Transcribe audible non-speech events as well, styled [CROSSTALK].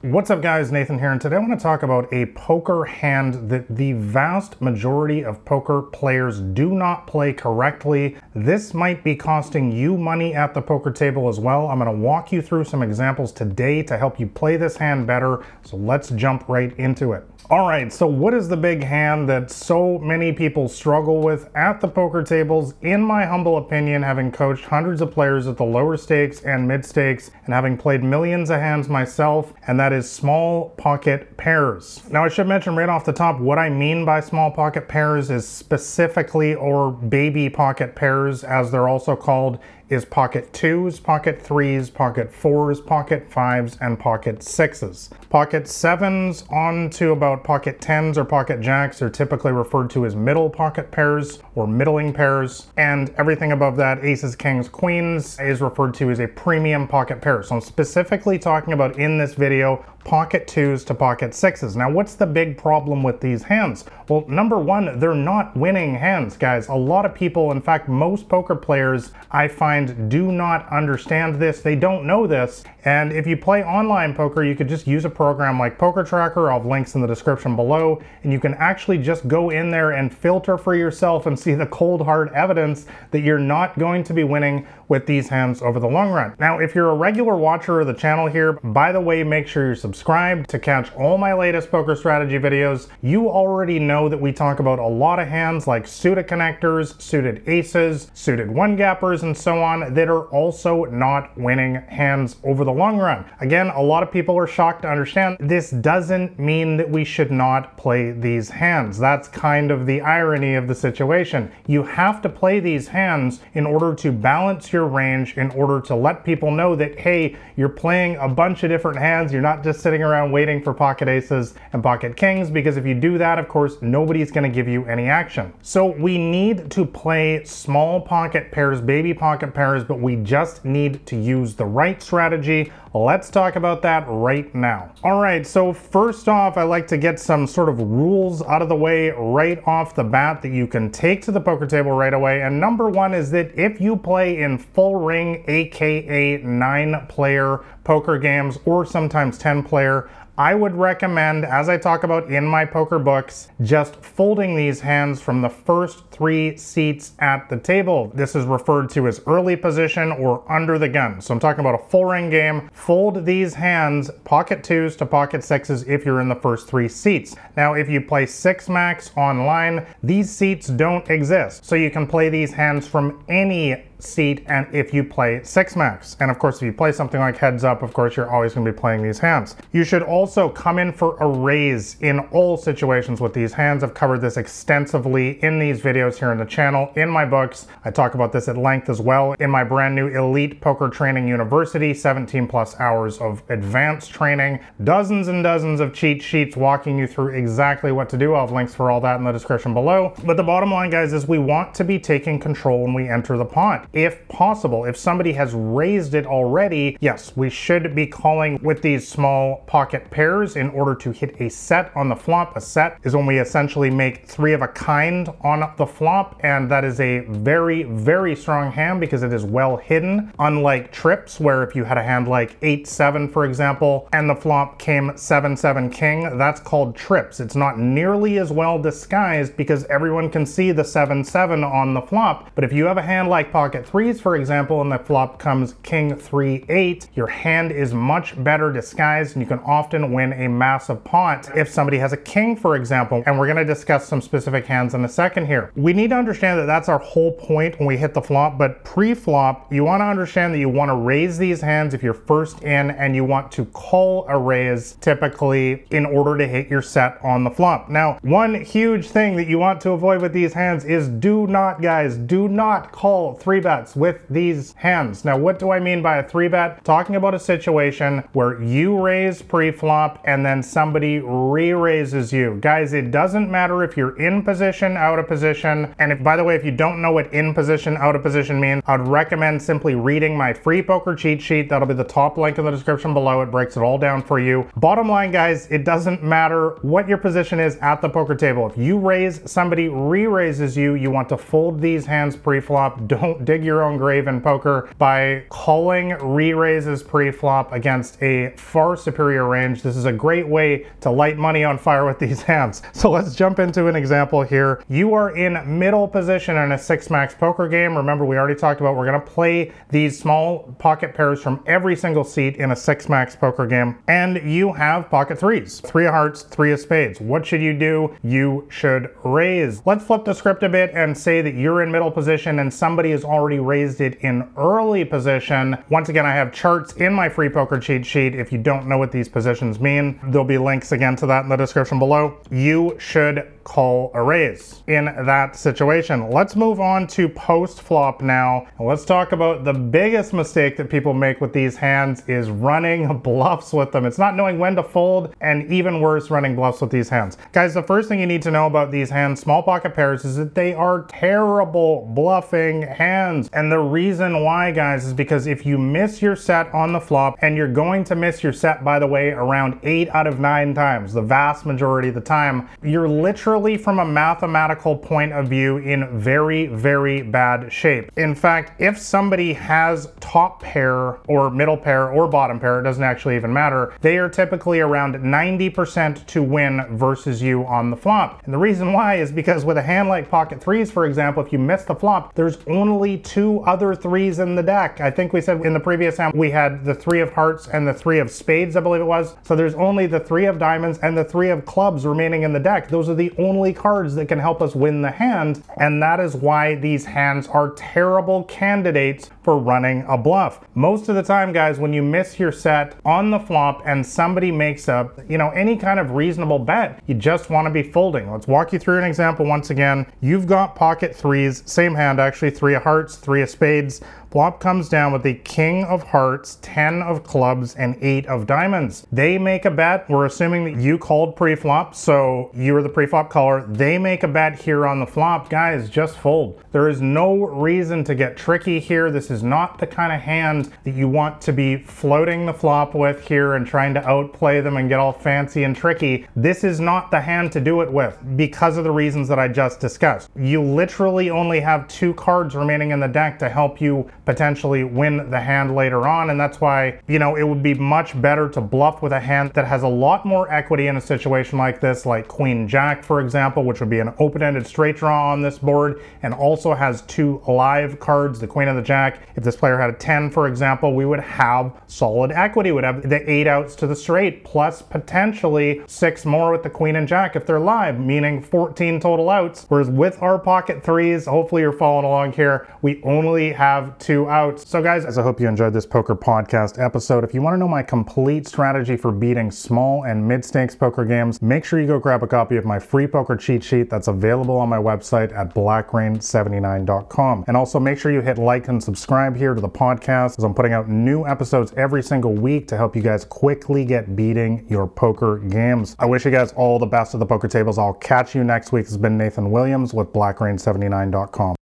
What's up guys, Nathan here, and today I want to talk about a poker hand that the vast majority of poker players do not play correctly. This might be costing you money at the poker table as well. I'm going to walk you through some examples today to help you play this hand better, so let's jump right into it. All right, so what is the big hand that so many people struggle with at the poker tables? In my humble opinion, having coached hundreds of players at the lower stakes and mid stakes, and having played millions of hands myself, and that is small pocket pairs. Now, I should mention right off the top what I mean by small pocket pairs is specifically, or baby pocket pairs, as they're also called, is pocket twos, pocket threes, pocket fours, pocket fives, and pocket sixes. Pocket sevens on to about pocket tens or pocket jacks are typically referred to as middle pocket pairs or middling pairs, and everything above that, aces, kings, queens, is referred to as a premium pocket pair. So I'm specifically talking about in this video pocket twos to pocket sixes. Now, what's the big problem with these hands? Well, number one, they're not winning hands, guys. A lot of people, in fact, most poker players I find do not understand this. They don't know this. And if you play online poker, you could just use a program like Poker Tracker. I'll have links in the description below. And you can actually just go in there and filter for yourself and see the cold hard evidence that you're not going to be winning with these hands over the long run. Now, if you're a regular watcher of the channel here, by the way, make sure you're subscribed to catch all my latest poker strategy videos. You already know that we talk about a lot of hands like suited connectors, suited aces, suited one gappers, and so on that are also not winning hands over the long run. Again, a lot of people are shocked to understand this doesn't mean that we should not play these hands. That's kind of the irony of the situation. You have to play these hands in order to balance your range in order to let people know that, hey, you're playing a bunch of different hands. You're not just sitting around waiting for pocket aces and pocket kings, because if you do that, of course, nobody's going to give you any action. So we need to play small pocket pairs, baby pocket pairs, but we just need to use the right strategy. Let's talk about that right now. All right, so first off, I like to get some sort of rules out of the way right off the bat that you can take to the poker table right away. And number one is that if you play in full ring, aka nine player poker games, or sometimes 10 player, I would recommend, as I talk about in my poker books, just folding these hands from the first three seats at the table. This is referred to as early position or under the gun. So I'm talking about a full ring game. Fold these hands, pocket twos to pocket sixes if you're in the first three seats. Now, if you play six max online, these seats don't exist. So you can play these hands from any seat and if you play six max. And of course, if you play something like heads up, of course, you're always going to be playing these hands. You should also come in for a raise in all situations with these hands. I've covered this extensively in these videos here on the channel, in my books. I talk about this at length as well in my brand new Elite Poker Training University, 17 plus hours of advanced training, dozens and dozens of cheat sheets walking you through exactly what to do. I'll have links for all that in the description below. But the bottom line, guys, is we want to be taking control when we enter the pot if possible. If somebody has raised it already, yes, we should be calling with these small pocket pairs in order to hit a set on the flop. A set is when we essentially make three of a kind on the flop, and that is a very, very strong hand because it is well hidden. Unlike trips, where if you had a hand like 8-7, for example, and the flop came 7-7 king, that's called trips. It's not nearly as well disguised because everyone can see the 7-7 on the flop. But if you have a hand like pocket pocket threes, for example, and the flop comes king three eight, your hand is much better disguised and you can often win a massive pot if somebody has a king, for example. And we're going to discuss some specific hands in a second here. We need to understand that that's our whole point when we hit the flop, but pre-flop, you want to understand that you want to raise these hands if you're first in and you want to call a raise typically in order to hit your set on the flop. Now, one huge thing that you want to avoid with these hands is do not, guys, do not call three bets with these hands. Now, what do I mean by a three bet? Talking about a situation where you raise pre-flop and then somebody re-raises you. Guys, it doesn't matter if you're in position, out of position. And if, by the way, if you don't know what in position, out of position means, I'd recommend simply reading my free poker cheat sheet. That'll be the top link in the description below. It breaks it all down for you. Bottom line, guys, it doesn't matter what your position is at the poker table. If you raise, somebody re-raises you, you want to fold these hands pre-flop. Don't dig dig your own grave in poker by calling re-raises pre-flop against a far superior range. This is a great way to light money on fire with these [LAUGHS] hands. So let's jump into an example here. You are in middle position in a six max poker game. Remember, we already talked about we're gonna play these small pocket pairs from every single seat in a six max poker game. And you have pocket threes, three of hearts, three of spades. What should you do? You should raise. Let's flip the script a bit and say that you're in middle position and somebody is already raised it in early position. Once again, I have charts in my free poker cheat sheet. If you don't know what these positions mean, there'll be links again to that in the description below. You should call a raise in that situation. Let's move on to post flop now. Let's talk about the biggest mistake that people make with these hands is running [LAUGHS] bluffs with them. It's not knowing when to fold and even worse, running bluffs with these hands. Guys, the first thing you need to know about these hands, small pocket pairs, is that they are terrible bluffing hands. And the reason why, guys, is because if you miss your set on the flop, and you're going to miss your set, by the way, around eight out of nine times, the vast majority of the time, you're literally literally from a mathematical point of view in very, very bad shape. In fact, if somebody has top pair or middle pair or bottom pair, it doesn't actually even matter, they are typically around 90% to win versus you on the flop. And the reason why is because with a hand like pocket threes, for example, if you miss the flop, there's only two other threes in the deck. I think we said in the previous hand we had the three of hearts and the three of spades, I believe it was. So there's only the three of diamonds and the three of clubs remaining in the deck. Those are the only only cards that can help us win the hand, and that is why these hands are terrible candidates for running a bluff. Most of the time, guys, when you miss your set on the flop and somebody makes up, you know, any kind of reasonable bet, you just want to be folding. Let's walk you through an example once again. You've got pocket threes, same hand actually, three of hearts, three of spades, Flop comes down with the king of hearts, 10 of clubs, and 8 of diamonds. They make a bet. We're assuming that you called pre-flop, so you are the pre-flop caller. They make a bet here on the flop. Guys, just fold. There is no reason to get tricky here. This is not the kind of hand that you want to be floating the flop with here and trying to outplay them and get all fancy and tricky. This is not the hand to do it with because of the reasons that I just discussed. You literally only have two cards remaining in the deck to help you potentially win the hand later on. And that's why, you know, it would be much better to bluff with a hand that has a lot more equity in a situation like this, like Queen Jack, for example, which would be an open ended straight draw on this board and also has two live cards, the Queen and the Jack. If this player had a 10, for example, we would have solid equity, We'd have the eight outs to the straight, plus potentially six more with the Queen and Jack if they're live, meaning 14 total outs. Whereas with our pocket threes, hopefully you're following along here, we only have two out. So guys, as I hope you enjoyed this poker podcast episode, if you want to know my complete strategy for beating small and mid stakes poker games, make sure you go grab a copy of my free poker cheat sheet that's available on my website at blackrain79.com. And also make sure you hit like and subscribe here to the podcast as I'm putting out new episodes every single week to help you guys quickly get beating your poker games. I wish you guys all the best at the poker tables. I'll catch you next week. This has been Nathan Williams with blackrain79.com.